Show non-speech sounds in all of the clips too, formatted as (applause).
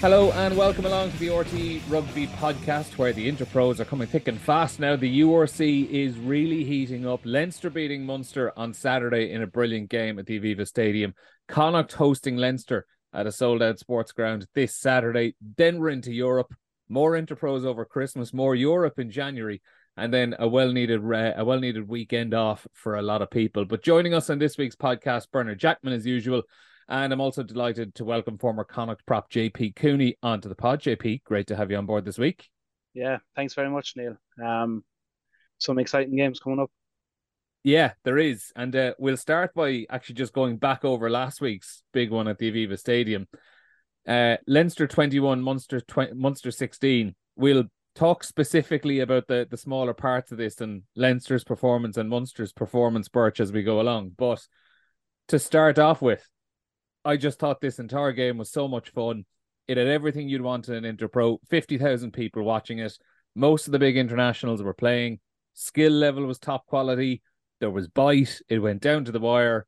Hello and welcome along to the RTÉ Rugby podcast where the Interpros are coming thick and fast now. The URC is really heating up. Leinster beating Munster on Saturday in a brilliant game at the Aviva Stadium. Connacht hosting Leinster at a sold out sports ground this Saturday. Then we're into Europe. More Interpros over Christmas, more Europe in January, and then a well needed a well needed weekend off for a lot of people. But joining us on this week's podcast, Bernard Jackman as usual. And I'm also delighted to welcome former Connacht prop JP Cooney onto the pod. JP, great to have you on board this week. Yeah, thanks very much, Neil. Um, some exciting games coming up. Yeah, there is. And uh, we'll start by actually just going back over last week's big one at the Aviva Stadium. Uh, Leinster 21, Munster 20, Munster 16. We'll talk specifically about the, the smaller parts of this and Leinster's performance and Munster's performance, Birch, as we go along. But to start off with, I just thought this entire game was so much fun. It had everything you'd want in an Interpro. 50,000 people watching it. Most of the big internationals were playing. Skill level was top quality. There was bite. It went down to the wire.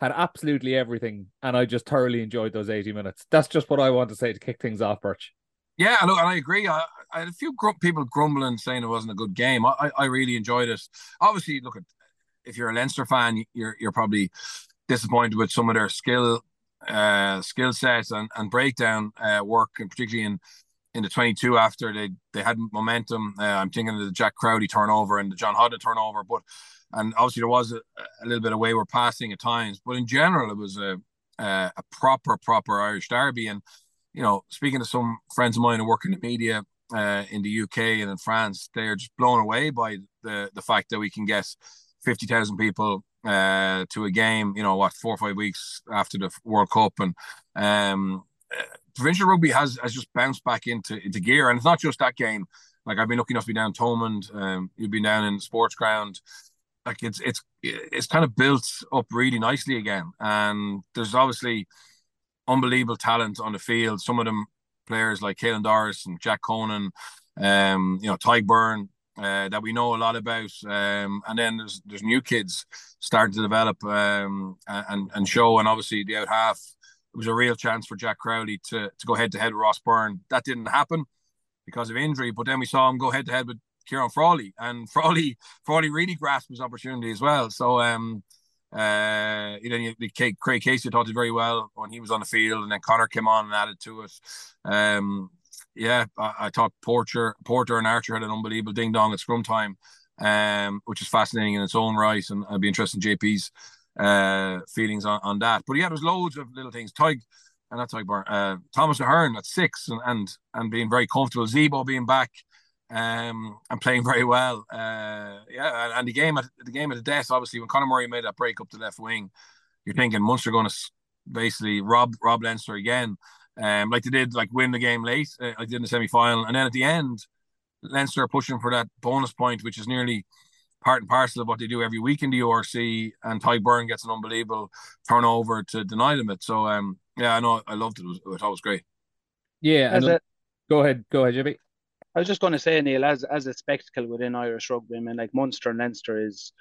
Had absolutely everything. And I just thoroughly enjoyed those 80 minutes. That's just what I want to say to kick things off, Birch. Yeah, look, and I agree. I, I had a few gr- people grumbling saying it wasn't a good game. I, I really enjoyed it. Obviously, look at if you're a Leinster fan, you're you're probably disappointed with some of their skill uh, skill set and, and breakdown uh, work, and particularly in in the 22 after they they had momentum. Uh, I'm thinking of the Jack Crowley turnover and the John Hodnett turnover, but and obviously there was a, a, little bit of wayward passing at times, but in general it was a a, a proper proper Irish derby. And you know, speaking to some friends of mine who work in the media uh, in the UK and in France, they are just blown away by the the fact that we can get fifty thousand people uh, to a game, you know, what, four or five weeks after the World Cup. And um, provincial rugby has, has just bounced back into, into gear. And it's not just that game. Like I've been lucky enough to be down Thomond, um, you've been down in sports ground. Like it's it's it's kind of built up really nicely again, and there's obviously unbelievable talent on the field. Some of them players like Caelan Doris and Jack Conan, um, you know, Beirne, uh, that we know a lot about. Um, and then there's there's new kids starting to develop um, and and show. And obviously the out half, it was a real chance for Jack Crowley to to go head to head with Ross Byrne. That didn't happen because of injury, but then we saw him go head to head with Ciarán Frawley, and (laughs) Frawley Frawley really grasped his opportunity as well. So. Um, uh, you know, Craig Casey taught it very well when he was on the field, and then Conor came on and added to it. Um, yeah, I, I, thought Porter, Porter and Archer had an unbelievable ding dong at scrum time, um, which is fascinating in its own right, and I'd be interested in JP's uh, feelings on, on that. But yeah, there's loads of little things. Tadhg, and that's Tadhg uh, Thomas Ahern at six, and, and and being very comfortable. Zebo being back, um, and playing (laughs) very well. Uh, yeah, and the game at the game of the death, obviously, when Conor Murray made that break up the left wing, you're thinking Munster going to basically rob rob Leinster again um, like they did, like win the game late, uh, like did in the semi final, and then at the end, Leinster are pushing for that bonus point, which is nearly part and parcel of what they do every week in the URC. And Tadhg Beirne gets an unbelievable turnover to deny them it. So, um, yeah, I know I loved it. It was, I thought it was great. Yeah, and a, go ahead, go ahead, Jimmy. I was just going to say, Neil, as as a spectacle within Irish rugby, I mean, like Munster and Leinster is,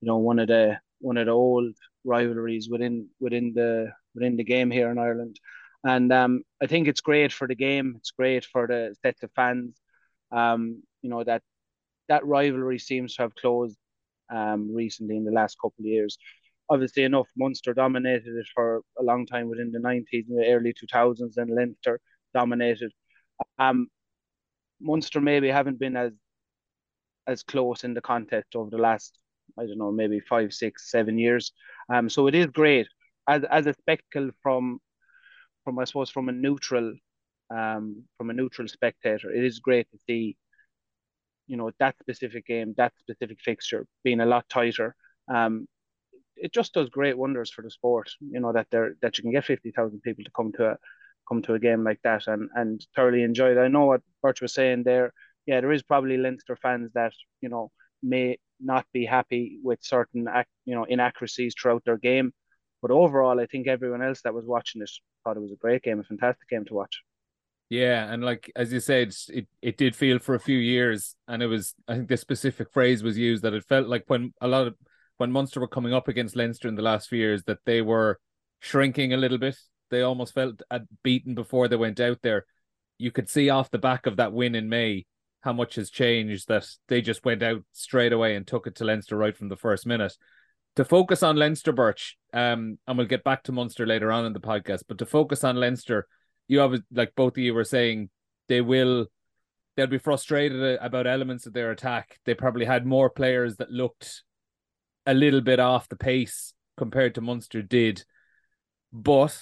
you know, one of the one of the old rivalries within within the within the game here in Ireland. And um, I think it's great for the game. It's great for the sets of fans. Um, you know that that rivalry seems to have closed um, recently in the last couple of years. Obviously enough, Munster dominated it for a long time within the 90s and the early 2000s, and Leinster dominated. Um, Munster maybe haven't been as as close in the contest over the last, I don't know, maybe five, six, seven years. Um, so it is great as as a spectacle from from I suppose from a neutral um from a neutral spectator, it is great to see you know that specific game, that specific fixture being a lot tighter. Um, it just does great wonders for the sport. You know that there that you can get fifty thousand people to come to a come to a game like that and and thoroughly enjoy it. I know what Birch was saying there. Yeah, there is probably Leinster fans that you know may not be happy with certain act, you know inaccuracies throughout their game, but overall, I think everyone else that was watching it thought it was a great game, a fantastic game to watch. Yeah, and like as you said, it it did feel for a few years, and it was I think the specific phrase was used that it felt like when a lot of when Munster were coming up against Leinster in the last few years that they were shrinking a little bit. They almost felt beaten before they went out there. you could see off the back of that win in May how much has changed that they just went out straight away and took it to Leinster right from the first minute. To focus on Leinster, Birch, um, and we'll get back to Munster later on in the podcast, but to focus on Leinster, you have like both of you were saying they will they'll be frustrated about elements of their attack. They probably had more players that looked a little bit off the pace compared to Munster did. But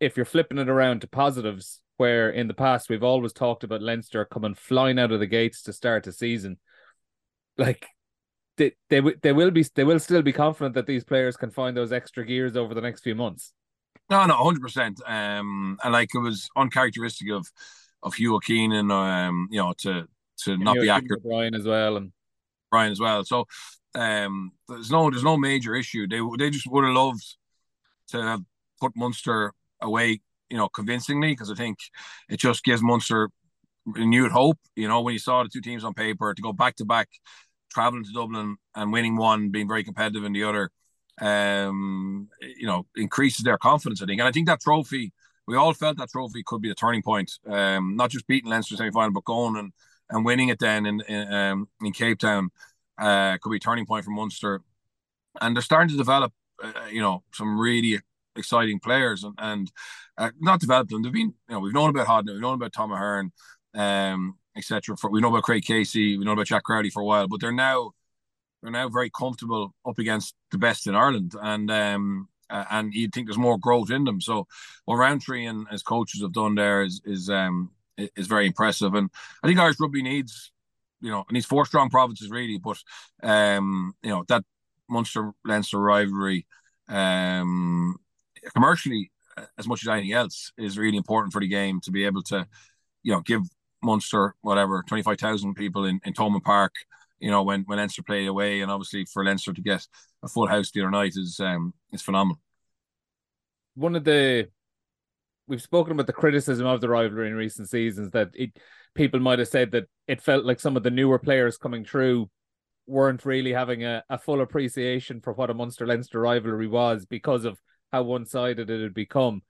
if you're flipping it around to positives, where in the past we've always talked about Leinster coming flying out of the gates to start a season, like they they they will be they will still be confident that these players can find those extra gears over the next few months. No, no, hundred percent. Um, and like it was uncharacteristic of of Hugo Keenan, um, you know, to to and not be accurate. Brian as well, and Brian as well. So, um, there's no there's no major issue. They they just would have loved to have put Munster away, you know, convincingly because I think it just gives Munster renewed hope. You know, when you saw the two teams on paper to go back to back, traveling to Dublin and winning one, being very competitive in the other, um, you know, increases their confidence. I think, and I think that trophy. We all felt that trophy could be a turning point. Um, not just beating Leinster semi final, but going and, and winning it then in in, um, in Cape Town uh, could be a turning point for Munster. And they're starting to develop, uh, you know, some really exciting players and, and uh, not developed them. They've been, you know, we've known about Hodnett, we've known about Tom Ahern, um, etc. We know about Craig Casey, we know about Jack Crowley for a while, but they're now they're now very comfortable up against the best in Ireland, and um, uh, and you think there's more growth in them. So what Rowntree and his coaches have done there is is um is very impressive, and I think Irish rugby needs you know needs four strong provinces really, but um you know that Munster Leinster rivalry um commercially as much as anything else is really important for the game to be able to you know give Munster whatever twenty five thousand people in in Thomond Park you know when when Leinster play away and obviously for Leinster to get a full house the other night is um is phenomenal. One of the we've spoken about the criticism of the rivalry in recent seasons that it people might have said that it felt like some of the newer players coming through weren't really having a, a full appreciation for what a Munster Leinster rivalry was because of how one sided it had become.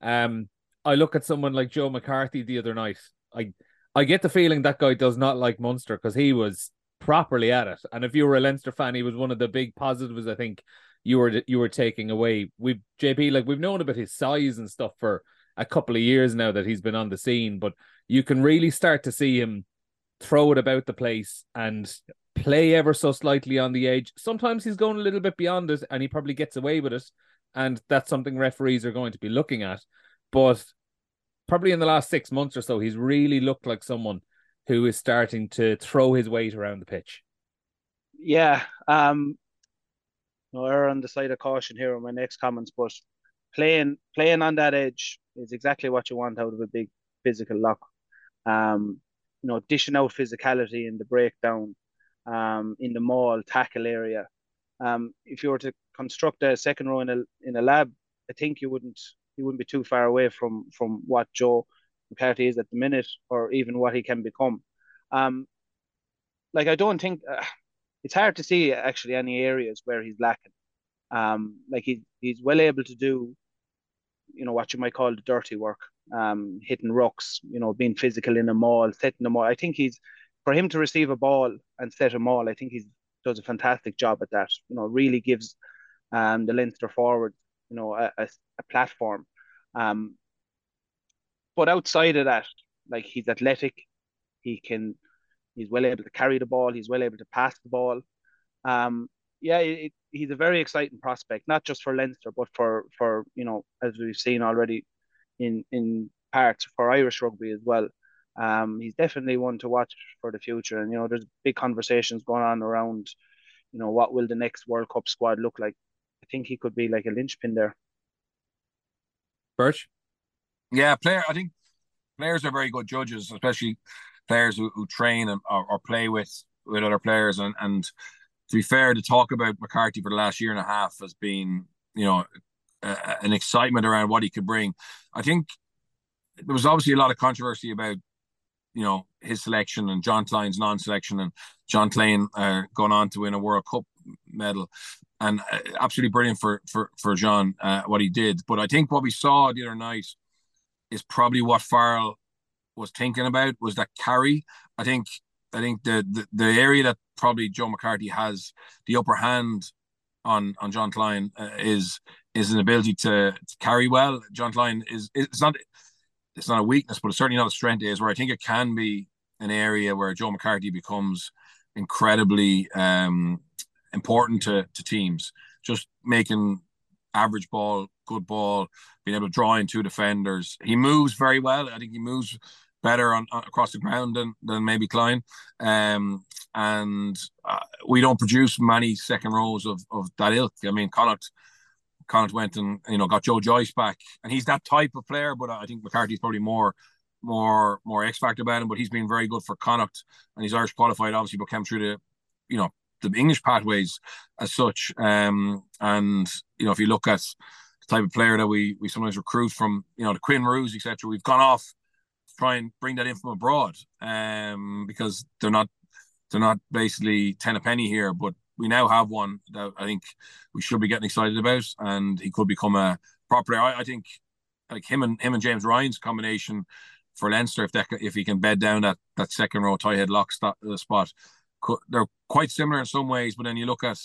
Um, I look at someone like Joe McCarthy the other night. I I get the feeling that guy does not like Munster because he was properly at it. And if you were a Leinster fan, he was one of the big positives I think you were you were taking away. We JP like we've known about his size and stuff for a couple of years now that he's been on the scene, but you can really start to see him throw it about the place and play ever so slightly on the edge. Sometimes he's going a little bit beyond it and he probably gets away with it. And that's something referees are going to be looking at. But probably in the last six months or so, he's really looked like someone who is starting to throw his weight around the pitch. Yeah. Um no, err on the side of caution here on my next comments, but playing playing on that edge is exactly what you want out of a big physical lock. Um, you know, dishing out physicality in the breakdown, um, in the maul tackle area. Um, if you were to construct a second row in a in a lab, I think you wouldn't you wouldn't be too far away from from what Joe McCarthy is at the minute, or even what he can become. Um, like I don't think uh, it's hard to see actually any areas where he's lacking. Um, like he's he's well able to do you know what you might call the dirty work, um, hitting rucks, you know, being physical in a maul, setting the maul. I think he's for him to receive a ball and set a maul. I think he does a fantastic job at that. You know, really gives um, the Leinster forward, you know, a, a, a platform. Um, but outside of that, like he's athletic, he can, he's well able to carry the ball, he's well able to pass the ball. Um, yeah, it, he's a very exciting prospect, not just for Leinster, but for for you know as we've seen already in in parts for Irish rugby as well. Um, he's definitely one to watch for the future, and you know there's big conversations going on around, you know what will the next World Cup squad look like. I think he could be like a linchpin there. Birch, yeah, player. I think players are very good judges, especially players who, who train and or, or play with with other players, and and to be fair, to talk about McCarthy for the last year and a half has been, you know, an excitement around what he could bring. I think there was obviously a lot of controversy about, you know, his selection and John Kleyn's non-selection, and John Kleyn uh, going on to win a World Cup medal, and uh, absolutely brilliant for for for John uh, what he did. But I think what we saw the other night is probably what Farrell was thinking about was that carry. I think I think the, the the area that probably Joe McCarthy has the upper hand on on John Kleyn uh, is is an ability to, to, carry well. John Kleyn is it's not it's not a weakness, but it's certainly not a strength. Is where I think it can be an area where Joe McCarthy becomes incredibly um, important to, to teams. Just making average ball, good ball, being able to draw in two defenders. He moves very well. I think he moves better on, on across the ground than, than maybe Kleyn. Um, and uh, we don't produce many second rows of, of that ilk. I mean, Connacht, Connacht went and you know got Joe Joyce back, and he's that type of player. But I think McCarthy's probably more more more X factor about him. But he's been very good for Connacht, and he's Irish qualified, obviously, but came through the you know the English pathways as such. Um, and you know if you look at the type of player that we we sometimes recruit from, you know the Quinn Roos, etc. We've gone off to try and bring that in from abroad, um, because they're not they're not basically ten a penny here, but we now have one that I think we should be getting excited about, and he could become a proper. I, I think like him and him and James Ryan's combination for Leinster, if that if he can bed down that that second row tight head lock spot, uh, spot, they're quite similar in some ways. But then you look at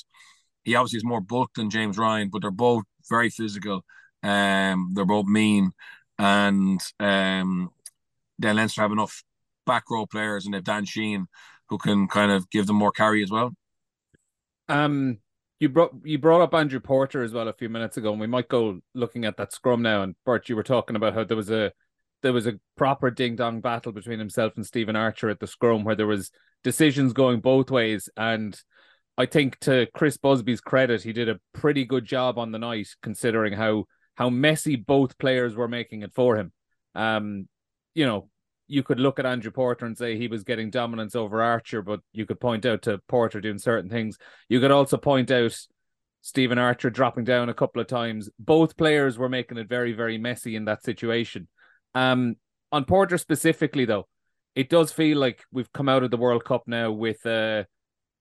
he obviously is more bulk than James Ryan, but they're both very physical. Um, they're both mean, and um, then Leinster have enough back row players, and they've Dan Sheehan who can kind of give them more carry as well. Um, you brought you brought up Andrew Porter as well a few minutes ago, and we might go looking at that scrum now. And Bert, you were talking about how there was a there was a proper ding dong battle between himself and Stephen Archer at the scrum, where there was decisions going both ways. And I think to Chris Busby's credit, he did a pretty good job on the night, considering how how messy both players were making it for him. Um, you know, you could look at Andrew Porter and say he was getting dominance over Archer, but you could point out to Porter doing certain things. You could also point out Stephen Archer dropping down a couple of times. Both players were making it very, very messy in that situation. Um, on Porter specifically, though, it does feel like we've come out of the World Cup now with uh,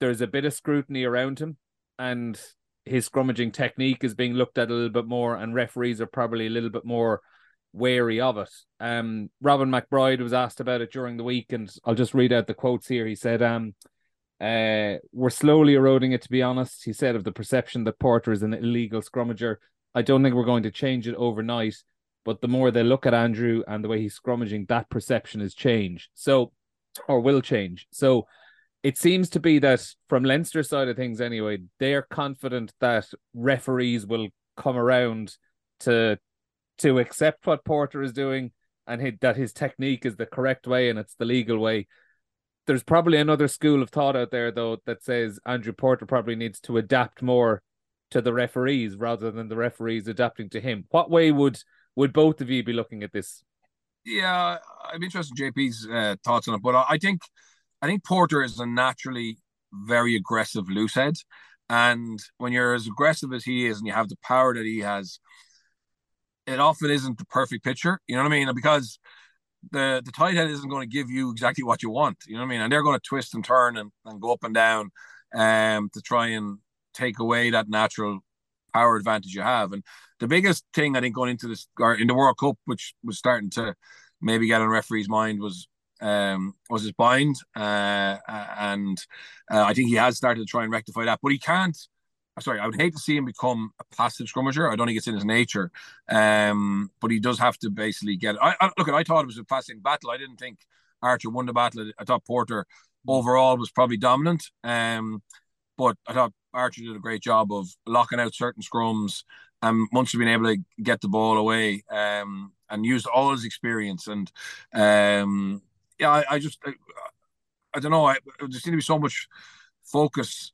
there's a bit of scrutiny around him, and his scrummaging technique is being looked at a little bit more, and referees are probably a little bit more wary of it. Um, Robin McBryde was asked about it during the week, and I'll just read out the quotes here. He said, um, uh, we're slowly eroding it, to be honest. He said of the perception that Porter is an illegal scrummager. I don't think we're going to change it overnight, but the more they look at Andrew and the way he's scrummaging, that perception has changed. So, or will change. So, it seems to be that from Leinster side of things, anyway, they're confident that referees will come around to to accept what Porter is doing and he, that his technique is the correct way and it's the legal way. There's probably another school of thought out there though that says Andrew Porter probably needs to adapt more to the referees rather than the referees adapting to him. What way would would both of you be looking at this? Yeah, I'm interested in JP's uh, thoughts on it, but I think I think Porter is a naturally very aggressive loose head, and when you're as aggressive as he is, and you have the power that he has, it often isn't the perfect picture. You know what I mean? Because the the tight head isn't going to give you exactly what you want. You know what I mean? And they're going to twist and turn and, and go up and down um to try and take away that natural power advantage you have. And the biggest thing I think going into this or in the World Cup, which was starting to maybe get on referee's mind was um was his bind. Uh and uh, I think he has started to try and rectify that, but he can't I'm sorry, I would hate to see him become a passive scrummager. I don't think it's in his nature. Um, but he does have to basically get. I, I look. At I thought it was a passing battle. I didn't think Archer won the battle. I thought Porter overall was probably dominant. Um, but I thought Archer did a great job of locking out certain scrums and Munster being able to get the ball away um, and used all his experience. And um, yeah, I, I just I, I, don't know. I, there seemed to be so much focus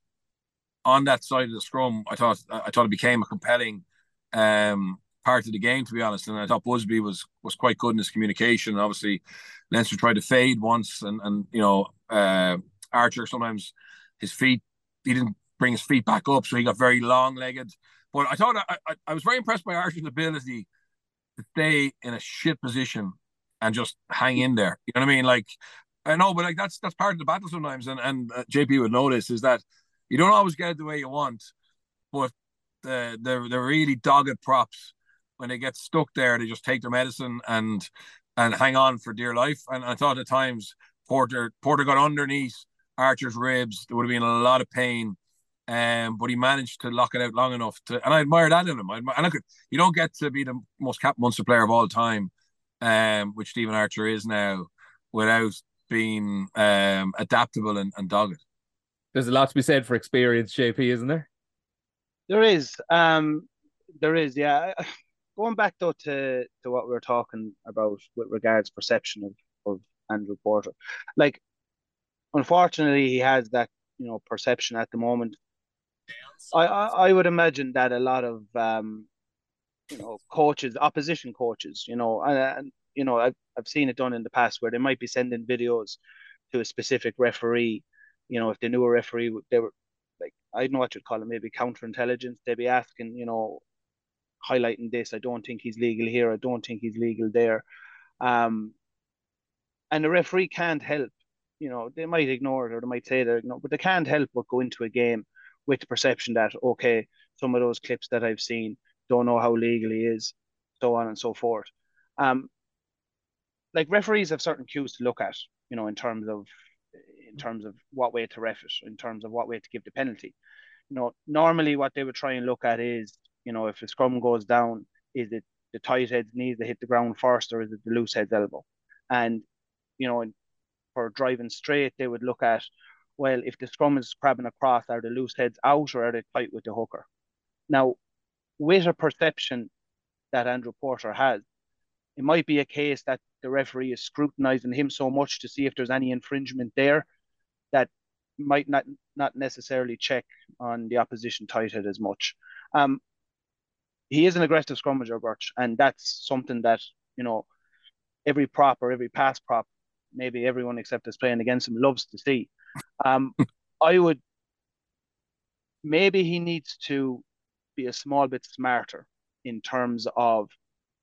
on that side of the scrum, I thought I thought it became a compelling um, part of the game, to be honest. And I thought Busby was was quite good in his communication. Obviously, Leinster tried to fade once, and and you know uh, Archer sometimes his feet he didn't bring his feet back up, so he got very long legged. But I thought I, I, I was very impressed by Archer's ability to stay in a shit position and just hang in there. You know what I mean? Like I know, but like that's that's part of the battle sometimes. And and uh, JP would notice is that you don't always get it the way you want, but the the the really dogged props when they get stuck there, they just take their medicine and and hang on for dear life. And I thought at times Porter Porter got underneath Archer's ribs. There would have been a lot of pain. Um, but he managed to lock it out long enough to, and I admire that in him. I, and look, you don't get to be the most cap Munster player of all time, um, which Stephen Archer is now, without being um adaptable and, and dogged. There's a lot to be said for experience, JP, isn't there? There is. Um, there is. Yeah. (sighs) Going back though to to what we were talking about with regards perception of of Andrew Porter, like unfortunately he has that you know perception at the moment. I I, I would imagine that a lot of um, you know coaches, opposition coaches, you know, and, and you know I've I've seen it done in the past where they might be sending videos to a specific referee. You know, if they knew a referee, they were like I don't know what you'd call it, maybe counterintelligence. They'd be asking, you know, highlighting this. I don't think he's legal here. I don't think he's legal there. Um, and the referee can't help. You know, they might ignore it or they might say they're ignoring, but they can't help but go into a game with the perception that okay, some of those clips that I've seen don't know how legal he is, so on and so forth. Um, like referees have certain cues to look at, you know, in terms of in terms of what way to ref it, in terms of what way to give the penalty. You know, normally what they would try and look at is, you know, if the scrum goes down, is it the tight head's knee that hit the ground first, or is it the loose head's elbow? And you know, for driving straight, they would look at, well, if the scrum is crabbing across, are the loose heads out or are they tight with the hooker? Now, with a perception that Andrew Porter has, it might be a case that the referee is scrutinizing him so much to see if there's any infringement there that might not not necessarily check on the opposition tight head as much. Um, he is an aggressive scrummager, Birch, and that's something that you know every prop or every pass prop, maybe everyone except us playing against him loves to see. Um, (laughs) I would maybe he needs to be a small bit smarter in terms of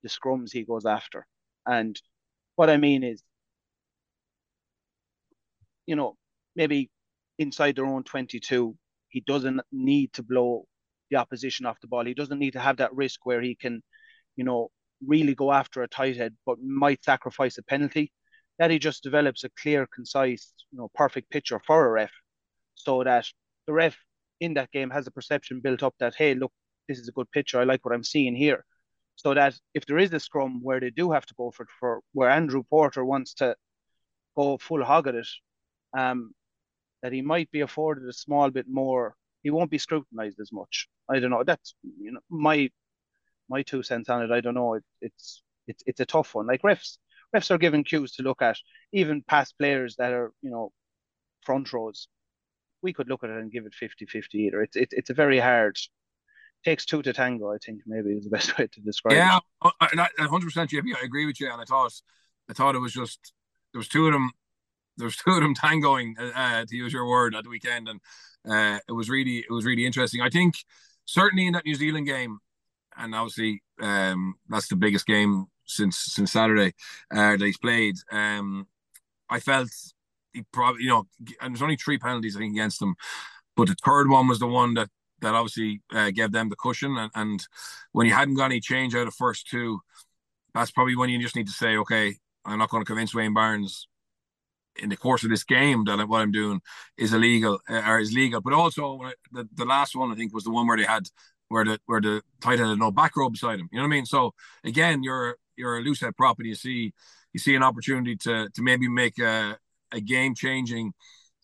the scrums he goes after. And what I mean is, you know, maybe inside their own 22, he doesn't need to blow the opposition off the ball. He doesn't need to have that risk where he can, you know, really go after a tight head, but might sacrifice a penalty. That he just develops a clear, concise, you know, perfect picture for a ref, so that the ref in that game has a perception built up that hey, look, this is a good picture. I like what I'm seeing here so that if there is a scrum where they do have to go for for where Andrew Porter wants to go full hog at it, um, that he might be afforded a small bit more. He won't be scrutinized as much. I don't know. That's you know my my two cents on it. I don't know. It, it's it's it's a tough one. Like refs, refs are given cues to look at. Even past players that are you know front rows, we could look at it and give it 50-50 either. It's it's it's a very hard takes two to tango. I think maybe is the (laughs) best way to describe yeah, it. Yeah, hundred percent, JP. I agree with you, and I thought, I thought it was just there was two of them. There was (laughs) two of them tangoing, uh, uh, to use your word, at the weekend, and uh, it was really, it was really interesting. I think certainly in that New Zealand game, and obviously um, that's the biggest game since since Saturday uh, that he's played. Um, I felt he probably, you know, and there's only three penalties I think against him, but the third one was the one that that obviously uh, gave them the cushion. And, and when you hadn't got any change out of first two, that's probably when you just need to say, okay, I'm not going to convince Wayne Barnes in the course of this game that what I'm doing is illegal uh, or is legal. But also the, the last one I think was the one where they had where the where the tight had no back row beside him. You know what I mean? So again, you're you're a loose head prop and you see you see an opportunity to to maybe make a, a game changing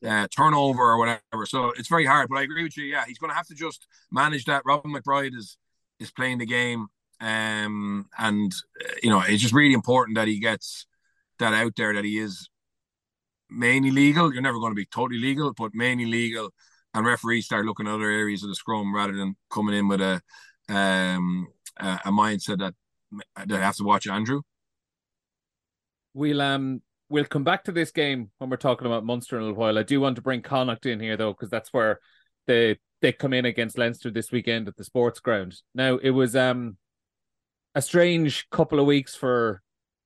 uh, turnover or whatever. So it's very hard. But I agree with you. Yeah, he's going to have to just manage that. Robin McBryde is is playing the game, um, and uh, you know it's just really important that he gets that out there that he is mainly legal. You're never going to be totally legal, but mainly legal. And referees start looking at other areas of the scrum rather than coming in with a um a mindset that they have to watch Andrew. We'll um we'll come back to this game when we're talking about Munster in a little while. I do want to bring Connacht in here though, because that's where they they come in against Leinster this weekend at the sports ground. Now it was um a strange couple of weeks for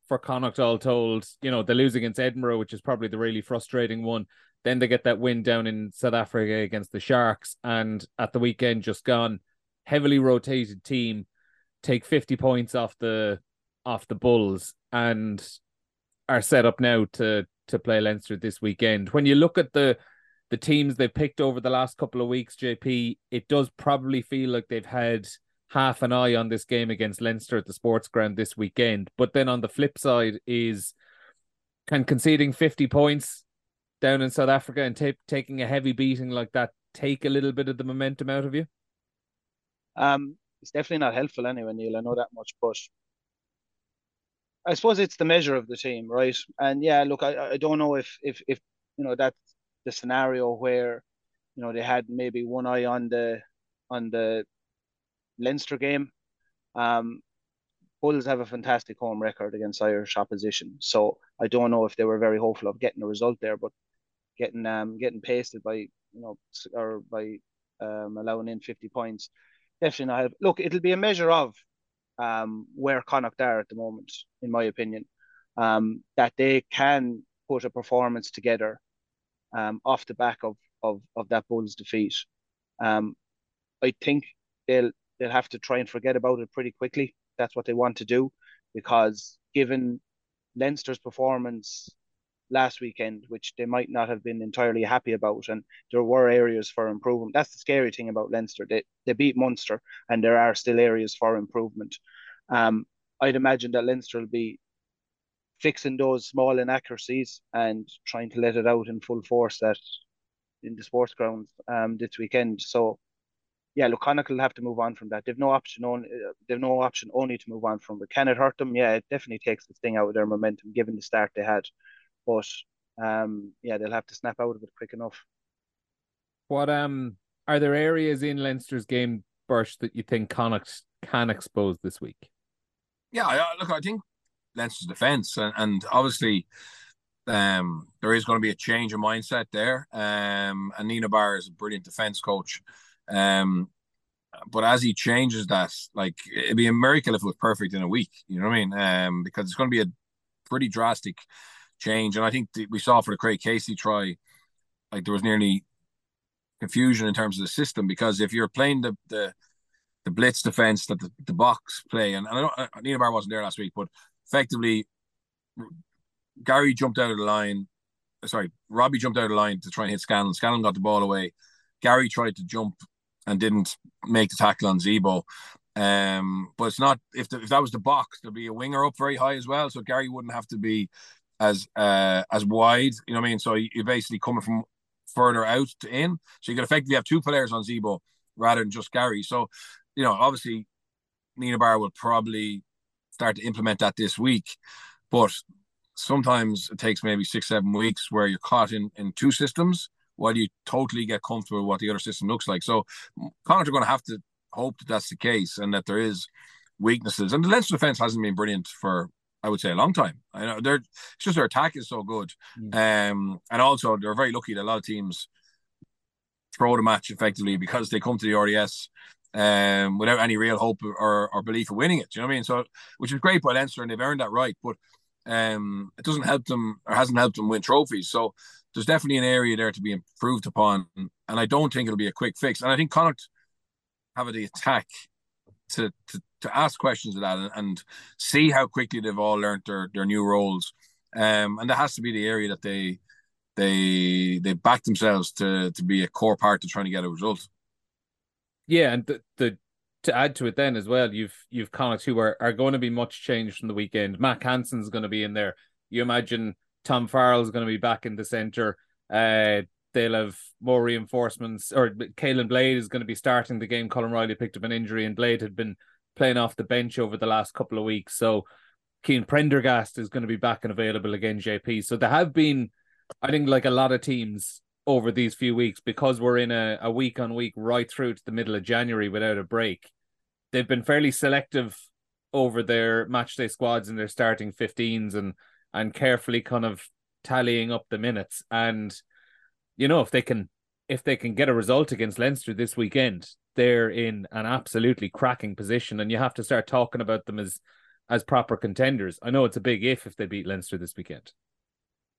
for Connacht all told. You know, they lose against Edinburgh, which is probably the really frustrating one. Then they get that win down in South Africa against the Sharks, and at the weekend just gone, heavily rotated team take 50 points off the off the Bulls and are set up now to to play Leinster this weekend. When you look at the the teams they've picked over the last couple of weeks, JP, it does probably feel like they've had half an eye on this game against Leinster at the sports ground this weekend. But then on the flip side is can conceding 50 points down in South Africa and t- taking a heavy beating like that take a little bit of the momentum out of you? Um, it's definitely not helpful anyway, Neil. I know that much, but I suppose it's the measure of the team, right? And yeah, look, I, I don't know if if if you know that's the scenario where you know they had maybe one eye on the on the Leinster game. Um, Bulls have a fantastic home record against Irish opposition, so I don't know if they were very hopeful of getting a result there, but getting um getting pasted by you know or by um allowing in fifty points definitely not help. Look, it'll be a measure of um where Connacht are at the moment, in my opinion, um that they can put a performance together um off the back of of of that Bulls defeat. Um, I think they'll they'll have to try and forget about it pretty quickly. That's what they want to do, because given Leinster's performance last weekend, which they might not have been entirely happy about, and there were areas for improvement. That's the scary thing about Leinster. They they beat Munster, and there are still areas for improvement. Um, I'd imagine that Leinster will be fixing those small inaccuracies and trying to let it out in full force that in the sports grounds um this weekend. So yeah, look, Connacht will have to move on from that. They've no option only. They've no option only to move on from. But can it hurt them? Yeah, it definitely takes the sting out of their momentum, given the start they had. But um, yeah, they'll have to snap out of it quick enough. What um are there areas in Leinster's game, Burch, that you think Connacht can expose this week? Yeah, look, I think Leinster's defence, and, and obviously um, there is going to be a change of mindset there. Um, and Nienaber is a brilliant defense coach. Um, but as he changes that, like it'd be a miracle if it was perfect in a week. You know what I mean? Um, because it's going to be a pretty drastic change. And I think we saw for the Craig Casey try, like there was nearly confusion in terms of the system because if you're playing the the, the blitz defense that the, the box play, and, and I don't, uh, Nienaber wasn't there last week, but effectively Garry jumped out of the line. Sorry, Robbie jumped out of the line to try and hit Scanlon. Scanlon got the ball away. Garry tried to jump and didn't make the tackle on Zebo. Um, but it's not if the, if that was the box, there'd be a winger up very high as well, so Garry wouldn't have to be as uh as wide. You know what I mean? So you're basically coming from further out to in, so you can effectively have two players on Zebo rather than just Garry. So you know, obviously, Nienaber will probably start to implement that this week, but sometimes it takes maybe six seven weeks where you're caught in in two systems while you totally get comfortable with what the other system looks like. So Connacht are going to have to hope that that's the case and that there is weaknesses. And the Leinster defense hasn't been brilliant for I would say a long time. I know they're it's just their attack is so good, mm. um, and also they're very lucky that a lot of teams throw the match effectively because they come to the RDS um, without any real hope or, or belief of winning it. Do you know what I mean? So, which is great by Leinster, and they've earned that right. But um, it doesn't help them or hasn't helped them win trophies. So there's definitely an area there to be improved upon, and I don't think it'll be a quick fix. And I think Connacht have the attack to to, to ask questions of that and, and, see how quickly they've all learned their their new roles. Um, and that has to be the area that they they they back themselves to to be a core part to trying to get a result. Yeah, and the, the to add to it then as well, you've you've Connacht who are, are going to be much changed from the weekend. Mack Hansen's going to be in there. You imagine Tom Farrell's going to be back in the center. Uh, they'll have more reinforcements, or Caolin Blade is going to be starting the game. Colin Riley picked up an injury, and Blade had been playing off the bench over the last couple of weeks. So Cian Prendergast is going to be back and available again, JP. So there have been, I think, like a lot of teams over these few weeks, because we're in a, a week on week right through to the middle of January without a break, they've been fairly selective over their matchday squads and their starting 15s and and carefully kind of tallying up the minutes. And you know, if they can if they can get a result against Leinster this weekend, they're in an absolutely cracking position, and you have to start talking about them as as proper contenders. I know it's a big if if they beat Leinster this weekend.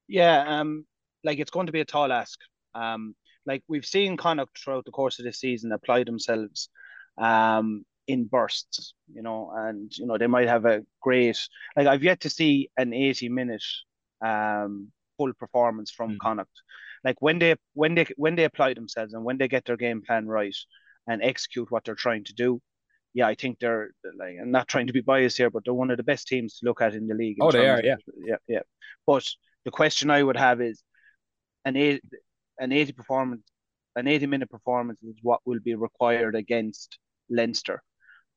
Yeah, um, like it's going to be a tall ask. Um, like we've seen Connacht throughout the course of this season apply themselves, um, in bursts, you know, and you know they might have a great like I've yet to see an 80 minute um, full performance from mm. Connacht. Like when they when they when they apply themselves and when they get their game plan right and execute what they're trying to do, yeah, I think they're like I'm not trying to be biased here, but they're one of the best teams to look at in the league. In oh, they are, yeah, yeah, yeah. But the question I would have is an eight an eighty performance an eighty minute performance is what will be required against Leinster.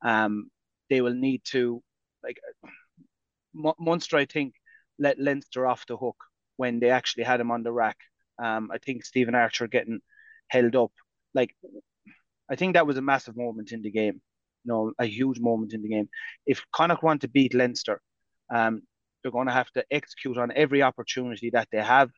Um, they will need to like Munster. I think let Leinster off the hook when they actually had him on the rack. Um, I think Stephen Archer getting held up. Like, I think that was a massive moment in the game. You know, a huge moment in the game. If Connacht want to beat Leinster, um, they're going to have to execute on every opportunity that they have,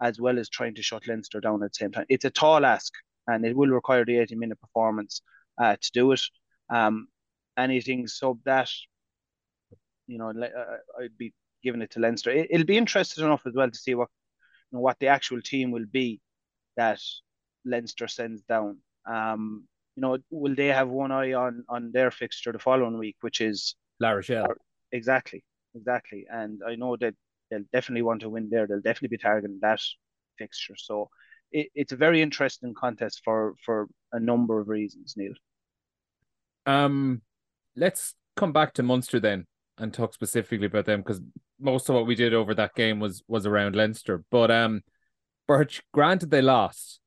as well as trying to shut Leinster down at the same time. It's a tall ask, and it will require the 80 minute performance uh, to do it. Um, anything sub that, you know, uh, I'd be giving it to Leinster. It, will be interesting enough as well to see what you know, what the actual team will be that Leinster sends down. Um, you know, will they have one eye on on their fixture the following week, which is La Rochelle? Exactly, exactly. And I know that they'll definitely want to win there. They'll definitely be targeting that fixture. So it, it's a very interesting contest for for a number of reasons, Neil. Um, let's come back to Munster then and talk specifically about them because most of what we did over that game was was around Leinster. But um, Birch, granted they lost,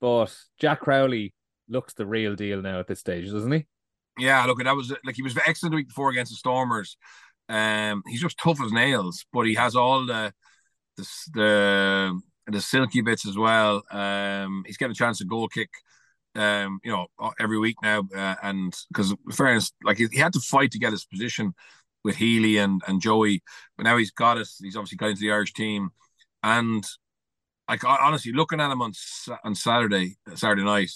but Jack Crowley looks the real deal now at this stage, doesn't he? Yeah, look, that was like he was excellent the week before against the Stormers. Um, he's just tough as nails, but he has all the the the, the silky bits as well. Um, he's getting a chance to goal kick. Um, you know, every week now, uh, and because fairness, like he, he had to fight to get his position with Healy and, and Joey, but now he's got us. He's obviously got into the Irish team, and like honestly, looking at him on on Saturday Saturday night,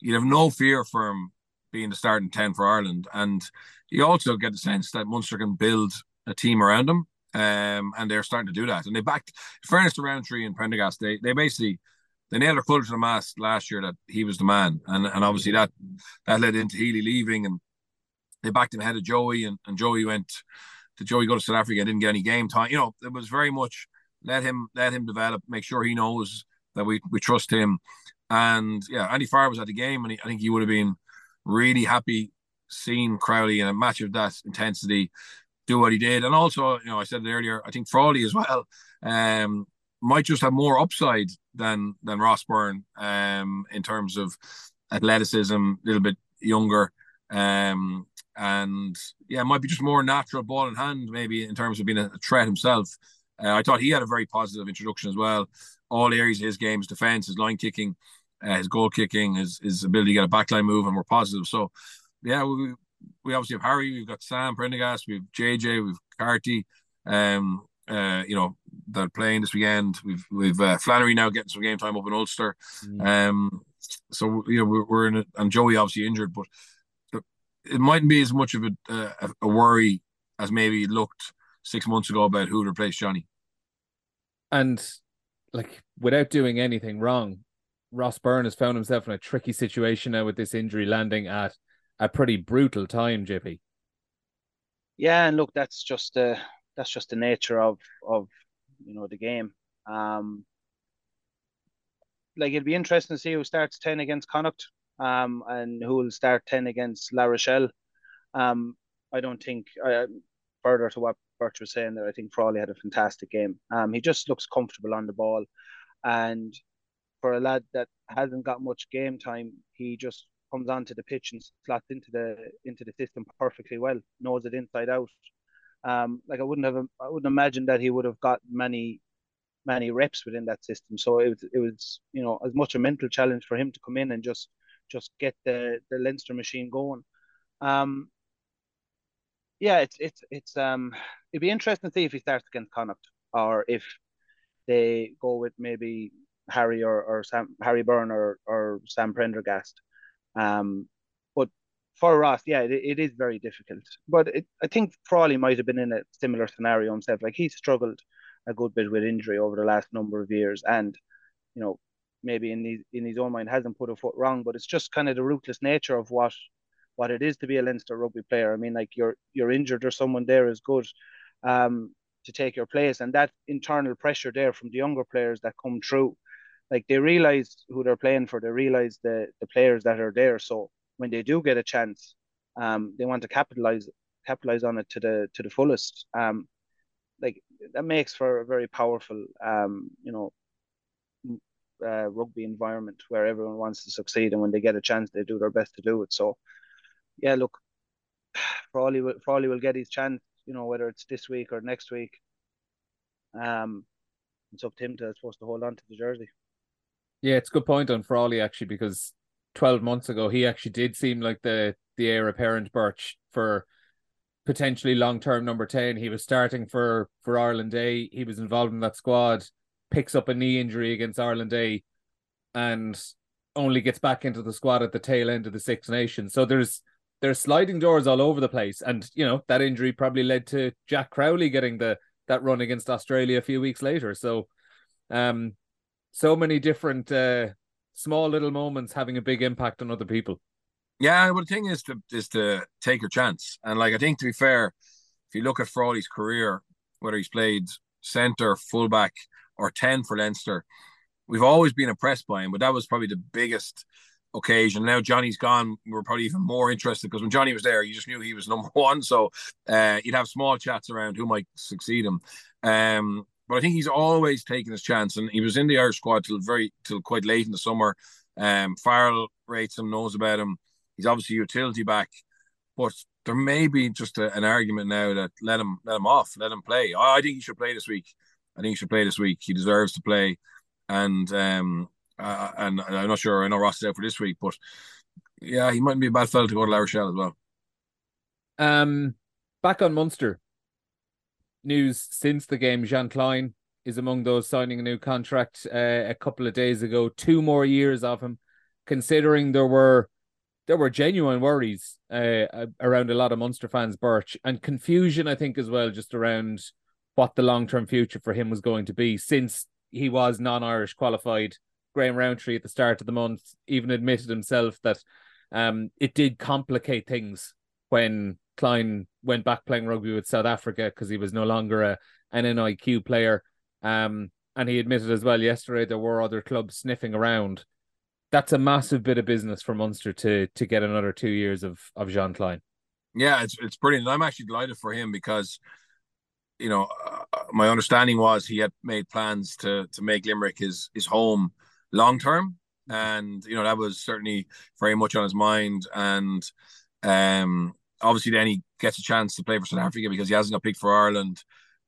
you'd have no fear for him being the starting ten for Ireland, and you also get the sense that Munster can build a team around him, um, and they're starting to do that. And they backed, fairness to Rowntree and Prendergast, they they basically they nailed their foot to the mast last year that he was the man, and and obviously that that led into Healy leaving, and they backed him ahead of Joey, and, and Joey went to Joey go to South Africa, didn't get any game time. You know, it was very much let him let him develop, make sure he knows that we we trust him. And yeah, Andy Farr was at the game, and he, I think he would have been really happy seeing Crowley in a match of that intensity do what he did. And also, you know, I said it earlier, I think Frawley as (laughs) well um, might just have more upside than than Ross Byrne um, in terms of athleticism, a little bit younger. Um, and yeah, might be just more natural ball in hand, maybe in terms of being a, threat himself. Uh, I thought he had a very positive introduction as well. All areas of his game, his defense, his line kicking, uh, his goal kicking, his his ability to get a backline move, and we're positive. So, yeah, we we obviously have Harry, we've got Sam Prendergast, we've JJ, we've Carty, um, uh, you know, that are playing this weekend. We've we've uh, Flannery now getting some game time up in Ulster. Mm. Um, so you know we're, we're in it, and Joey obviously injured, but it mightn't be as much of a, a, a worry as maybe it looked six months ago about who to replace Johnny. And like without doing anything wrong, Ross Byrne has found himself in a tricky situation now with this injury landing at a pretty brutal time, JP. Yeah, and look, that's just the that's just the nature of of you know the game. Um, like it'd be interesting to see who starts ten against Connacht um, and who will start 10 against La Rochelle. Um, I don't think, uh, further to what Birch was saying there, I think Frawley had a fantastic game. Um, he just looks comfortable on the ball. And for a lad that hasn't got much game time, he just comes onto the pitch and slots into the into the system perfectly well, knows it inside out. Um, like I wouldn't have, I wouldn't imagine that he would have got many, many reps within that system. So it was, it was, you know, as much a mental challenge for him to come in and just just get the the Leinster machine going. Um, yeah, it's it's it's um it'd be interesting to see if he starts against Connacht or if they go with maybe Harry or, or Sam Harry Byrne or, or Sam Prendergast. Um, but for Ross, yeah, it, it is very difficult. But it, I think Frawley might have been in a similar scenario himself. Like he struggled a good bit with injury over the last number of years, and you know maybe in his in his own mind hasn't put a foot wrong, but it's just kind of the ruthless nature of what what it is to be a Leinster rugby player. I mean, like you're you're injured or someone there is good. Um, to take your place, and that internal pressure there from the younger players that come through, like they realize who they're playing for, they realize the the players that are there. So when they do get a chance, um, they want to capitalize capitalize on it to the to the fullest. Um, like that makes for a very powerful, um, you know, uh, rugby environment where everyone wants to succeed, and when they get a chance, they do their best to do it. So, yeah, look, (sighs) Frawley will Frawley will get his chance, you know, whether it's this week or next week. Um, it's up to him to supposed to hold on to the jersey. Yeah, it's a good point on Frawley actually because twelve months ago he actually did seem like the the heir apparent Birch for potentially long term number ten. He was starting for for Ireland A. He was involved in that squad. Picks up a knee injury against Ireland A, and only gets back into the squad at the tail end of the Six Nations. So there's there's sliding doors all over the place, and you know that injury probably led to Jack Crowley getting the that run against Australia a few weeks later. So, um, so many different uh, small little moments having a big impact on other people. Yeah, well, the thing is to is to take your chance, and like I think to be fair, if you look at Frawley's career, whether he's played centre, fullback, or ten for Leinster, we've always been impressed by him. But that was probably the biggest occasion. Now Johnny's gone, we're probably even more interested because when Johnny was there, you just knew he was (laughs) number one. So uh, you'd have small chats around who might succeed him. Um, but I think he's always taken his chance, and he was in the Irish squad till very till quite late in the summer. Um, Farrell rates him, knows about him. He's obviously utility back, but there may be just a, an argument now that let him let him off, let him play. I, I think he should play this week. I think he should play this week. He deserves to play, and um, uh, and I'm not sure. I know Ross is out for this week, but yeah, he mightn't be a bad fellow to go to La Rochelle as well. Um, back on Munster news since the game. Jean Kleyn is among those signing a new contract uh, a couple of days ago. Two more years of him, considering there were there were genuine worries uh, around a lot of Munster fans, Birch, and confusion, I think, as well, just around what the long term future for him was going to be since he was non Irish qualified Graham Rowntree at the start of the month even admitted himself that um, it did complicate things when Kleyn went back playing rugby with South Africa because he was no longer a an NIQ player. Um, and he admitted as well yesterday there were other clubs sniffing around. That's a massive bit of business for Munster to to get another two years of of Jean Kleyn. Yeah, it's it's brilliant. I'm actually delighted for him because, you know, uh, my understanding was he had made plans to to make Limerick his his home long term. And, you know, that was certainly very much on his mind. And um, obviously, then he gets a chance to play for South Africa because he hasn't got picked for Ireland.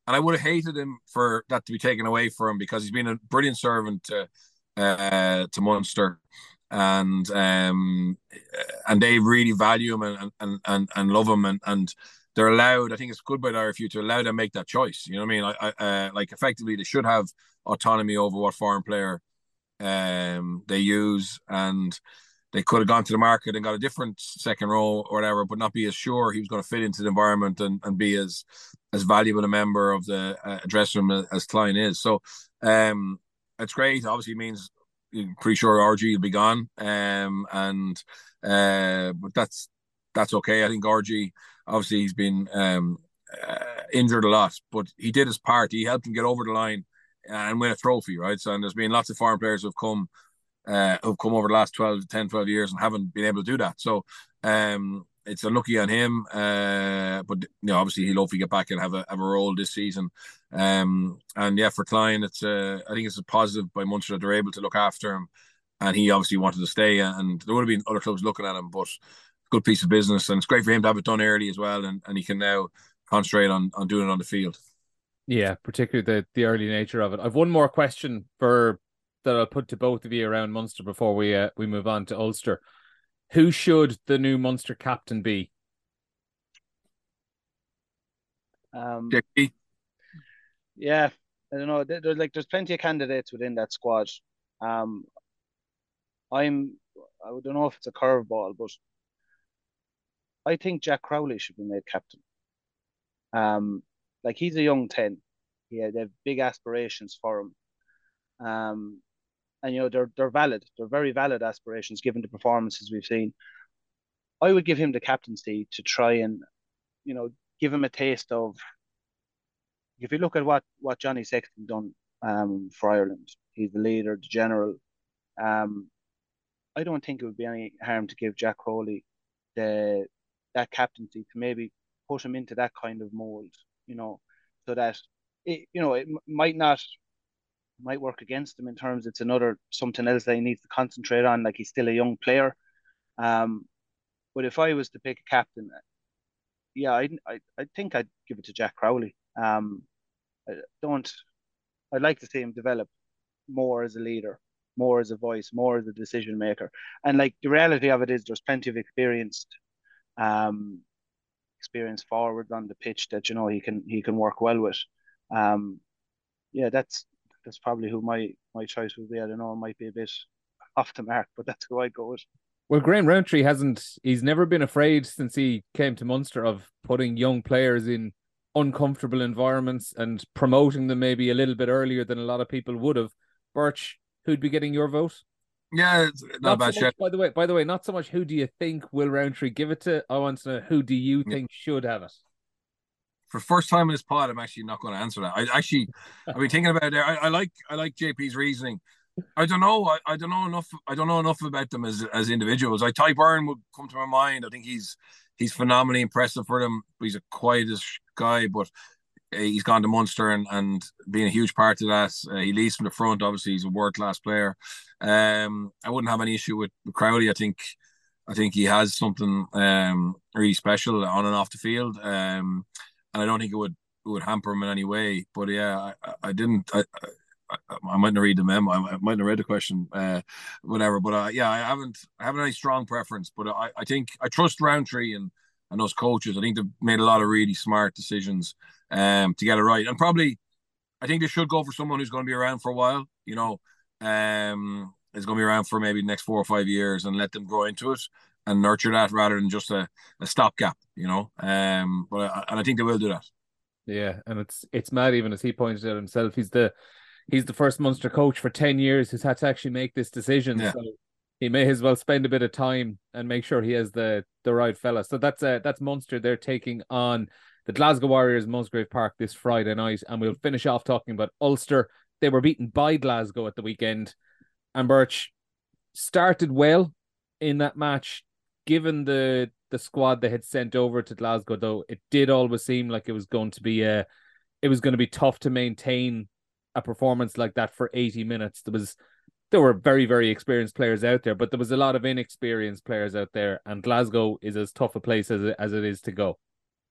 And I would have hated him for that to be taken away from him because he's been a brilliant servant to uh, to Munster, and um, and they really value him and and and, and love him, and and they're allowed. I think it's good by the Irish to allow them make that choice. You know what I mean? I, I uh, like effectively they should have autonomy over what foreign player um, they use, and they could have gone to the market and got a different second row or whatever, but not be as sure he was going to fit into the environment and, and be as as valuable a member of the uh, dressing room as Kleyn is. So um, it's great. Obviously, means pretty sure RG will be gone, um, and uh, but that's that's okay. I think RG obviously he's been um, uh, injured a lot, but he did his part. He helped him get over the line and win a trophy, right? So, and there's been lots of foreign players who've come, uh, who've come over the last 12, 10, 12 years and haven't been able to do that. So, um, it's a lucky on him. Uh, but you know, obviously he'll hopefully get back and have a have a role this season. Um, and yeah, for Kleyn, it's uh, I think it's a positive by Munster that they're able to look after him, and he obviously wanted to stay. And there would have been other clubs looking at him, but good piece of business, and it's great for him to have it done early as well, and, and he can now concentrate on on doing it on the field. Yeah, particularly the the early nature of it. I've one more question for that I'll put to both of you around Munster before we uh, we move on to Ulster. Who should the new Munster captain be? Um, yeah, I don't know. There's like there's plenty of candidates within that squad. Um, I'm I don't know if it's a curveball, but I think Jack Crowley should be made captain. Um, like he's a young ten. Yeah, they have big aspirations for him. Um, and you know they're they're valid. They're very valid aspirations given the performances we've seen. I would give him the captaincy to try and, you know, give him a taste of if you look at what what Johnny Sexton done um, for Ireland, he's the leader, the general. Um, I don't think it would be any harm to give Jack Crowley the that captaincy to maybe put him into that kind of mold, you know, so that it, you know, it might not might work against him in terms it's another something else that he needs to concentrate on. Like he's still a young player. Um, but if I was to pick a captain, yeah, I I, I think I'd give it to Jack Crowley. Um, I don't. I'd like to see him develop more as a leader, more as a voice, more as a decision maker. And like the reality of it is, there's plenty of experienced, um, experienced forwards on the pitch that you know he can he can work well with. Um, yeah, that's that's probably who my my choice would be. I don't know, it might be a bit off the mark, but that's who I'd go with. Well, Graham Rowntree hasn't. He's never been afraid since he came to Munster of putting young players in uncomfortable environments and promoting them maybe a little bit earlier than a lot of people would have. Birch, who'd be getting your vote? Yeah, not, not bad. So much, by the way, by the way, not so much who do you think will Rowntree give it to? I want to know who do you think should have it? For first time in this pod, I'm actually not going to answer that. I actually, I've been thinking about it. I, I like, I like JP's reasoning. I don't know. I, I don't know enough. I don't know enough about them as as individuals. Like Tadhg Beirne would come to my mind. I think he's he's phenomenally impressive for them. He's a quietish guy, but uh, he's gone to Munster and, and being a huge part of that. Uh, he leads from the front. Obviously, he's a world class player. Um, I wouldn't have any issue with, with Crowley. I think I think he has something um, really special on and off the field, um, and I don't think it would it would hamper him in any way. But yeah, I, I didn't. I, I, might not read the memo. I might not read the question, uh, whatever. But uh, yeah, I haven't I haven't any strong preference. But I, I think I trust Rowntree and and those coaches. I think they've made a lot of really smart decisions um, to get it right. And probably, I think they should go for someone who's going to be around for a while. You know, um, is going to be around for maybe the next four or five years, and let them grow into it and nurture that rather than just a, a stopgap. You know, um, but I, and I think they will do that. Yeah, and it's it's mad. Even as he pointed out himself, he's the he's the first Munster coach for 10 years who's had to actually make this decision. Yeah. So he may as well spend a bit of time and make sure he has the the right fella. So that's uh, that's Munster. They're taking on the Glasgow Warriors Musgrave Park this Friday night, and we'll finish off talking about Ulster. They were beaten by Glasgow at the weekend, and Birch started well in that match. Given the the squad they had sent over to Glasgow, though, it did always seem like it was going to be a, it was going to be tough to maintain a performance like that for 80 minutes. There was there were very, very experienced players out there, but there was a lot of inexperienced players out there, and Glasgow is as tough a place as it, as it is to go.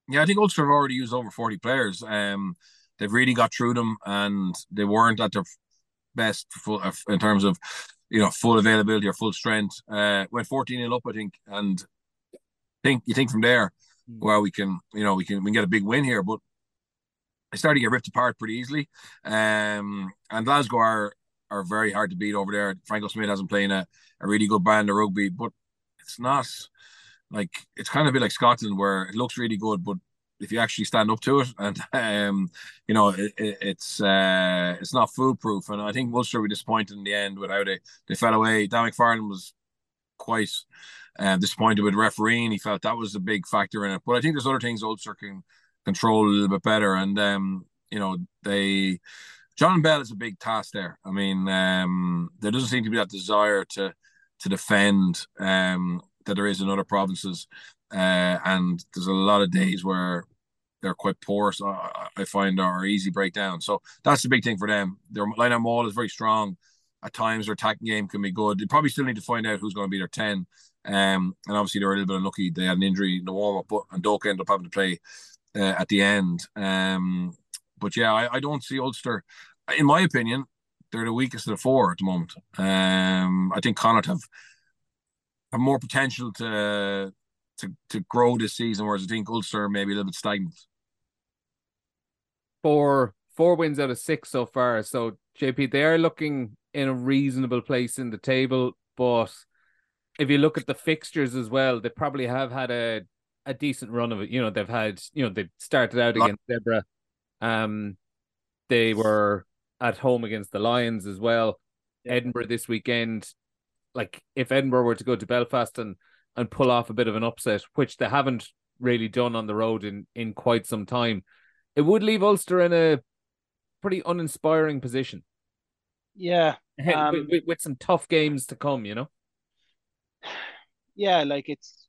Yeah, I think Ulster have already used over 40 players. Um, they've really got through them, and they weren't at their best full, uh, in terms of you know full availability or full strength. Uh, went 14 0 up, I think, and think you think from there, mm. well, we can you know we can we can get a big win here, but they started to get ripped apart pretty easily. Um, and Glasgow are are very hard to beat over there. Franco Smith hasn't playing a, a really good brand of rugby, but it's not like it's kind of a bit like Scotland where it looks really good, but if you actually stand up to it, (laughs) and um, you know, it, it, it's uh, it's not foolproof. And I think Ulster were disappointed in the end with how they, they fell away. Dan McFarland was quite uh, disappointed with refereeing. He felt that was a big factor in it. But I think there's other things Ulster can control a little bit better. And um, you know, they John Bell is a big task there. I mean, um, there doesn't seem to be that desire to to defend um, that there is in other provinces, uh, and there's a lot of days where they're quite poor. So I find are easy breakdown. So that's the big thing for them. Their line out maul is very strong. At times, their attacking game can be good. They probably still need to find out who's going to be their ten. Um, and obviously they're a little bit unlucky. They had an injury in the warm up, but Nathan Doak ended up having to play uh, at the end. Um, but yeah, I, I, don't see Ulster. In my opinion, they're the weakest of the four at the moment. Um, I think Connacht have have more potential to to to grow this season, whereas I think Ulster maybe a little bit stagnant. Four four wins out of six so far. So JP, they are looking in a reasonable place in the table, but if you look at the fixtures as well, they probably have had a a decent run of it. You know, they've had, you know, they started out against Zebre. Um, they were at home against the Lions as well. Yeah. Edinburgh this weekend. Like if Edinburgh were to go to Belfast and and pull off a bit of an upset, which they haven't really done on the road in in quite some time, it would leave Ulster in a pretty uninspiring position. Yeah, (laughs) um, with, with, with, some tough games to come, you know. Yeah, like it's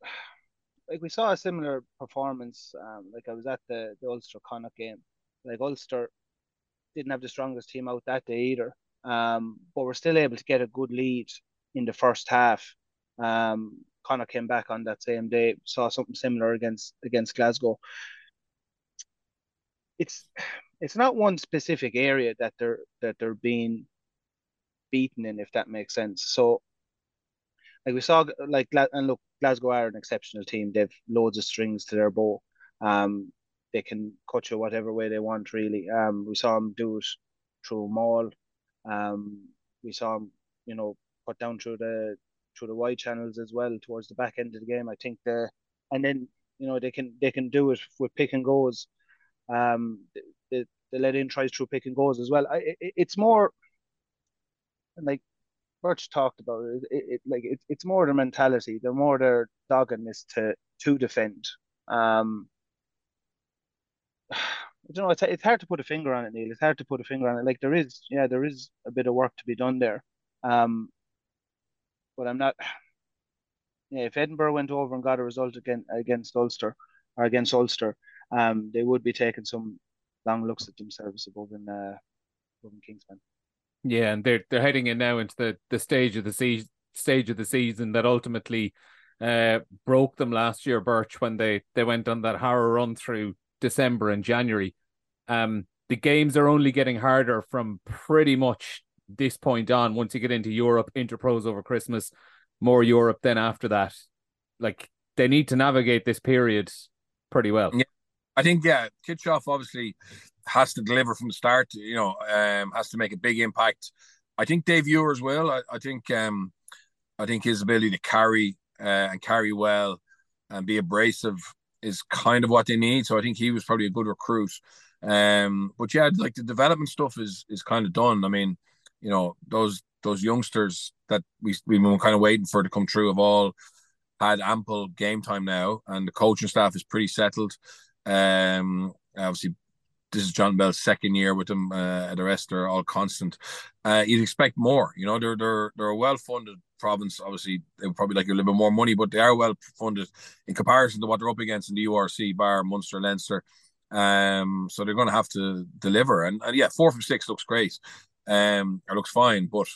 like we saw a similar performance. Um, like I was at the the Ulster Connacht game. Like Ulster didn't have the strongest team out that day either, um, but we're still able to get a good lead in the first half. Um, Connacht came back on that same day, saw something similar against against Glasgow. It's it's not one specific area that they're that they're being beaten in, if that makes sense. So, like we saw, like and look, Glasgow are an exceptional team. They've loads of strings to their bow. Um, they can cut you whatever way they want, really. Um, we saw them do it through Maul. Um, we saw them, you know, put down through the through the wide channels as well towards the back end of the game. I think the and then you know they can they can do it with pick and goes. Um, they, they let in tries through pick and goes as well. I, it, it's more like Birch talked about it. it, it like it, it's more their mentality. They're more their doggedness to to defend. Um, (sighs) I don't know. It's it's hard to put a finger on it, Neil. It's hard to put a finger on it. Like there is, yeah, there is a bit of work to be done there. Um, but I'm not. (sighs) Yeah, if Edinburgh went over and got a result again against Ulster or against Ulster, um, they would be taking some long looks at themselves above in uh, above in Kingspan. Yeah, and they're they're heading in now into the, the stage of the season stage of the season that ultimately uh, broke them last year, Birch, when they they went on that horror run through December and January. Um, the games are only getting harder from pretty much this point on. Once you get into Europe, Interpros over Christmas, more Europe. Then after that, like they need to navigate this period pretty well. Yeah, I think yeah, Kitshoff obviously has to deliver from the start. You know, um, has to make a big impact. I think Dave Ewers will. I, I think um, I think his ability to carry uh, and carry well and be abrasive is kind of what they need. So I think he was probably a good recruit. Um, but yeah, like the development stuff is is kind of done. I mean, you know, those those youngsters that we we've been kind of waiting for to come true have all had ample game time now, and the coaching staff is pretty settled. Um, obviously, this is John Bell's second year with them. Uh, the rest They're all constant. Uh, you'd expect more. You know, they're they're they're a well funded province. Obviously, they would probably like a little bit more money, but they are well funded in comparison to what they're up against in the URC, Bar, Munster, Leinster. Um, so they're going to have to deliver. And, and yeah, four from six looks great. Um, it looks fine, but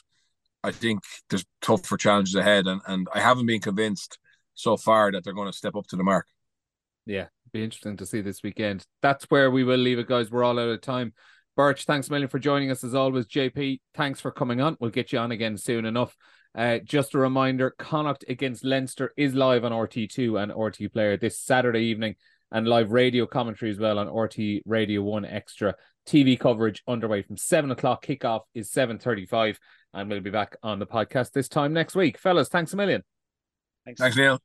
I think there's tougher challenges ahead, and and I haven't been convinced so far that they're going to step up to the mark. Yeah, be interesting to see this weekend. That's where we will leave it, guys. We're all out of time. Birch, thanks a million for joining us as always. JP, thanks for coming on. We'll get you on again soon enough. Uh, just a reminder Connacht against Leinster is live on RTÉ2 and RTÉ Player this Saturday evening, and live radio commentary as well on RTÉ Radio 1 Extra. TV coverage underway from 7 o'clock. Kickoff is 7.35, and we'll be back on the podcast this time next week. Fellas, thanks a million. Thanks, thanks Neil.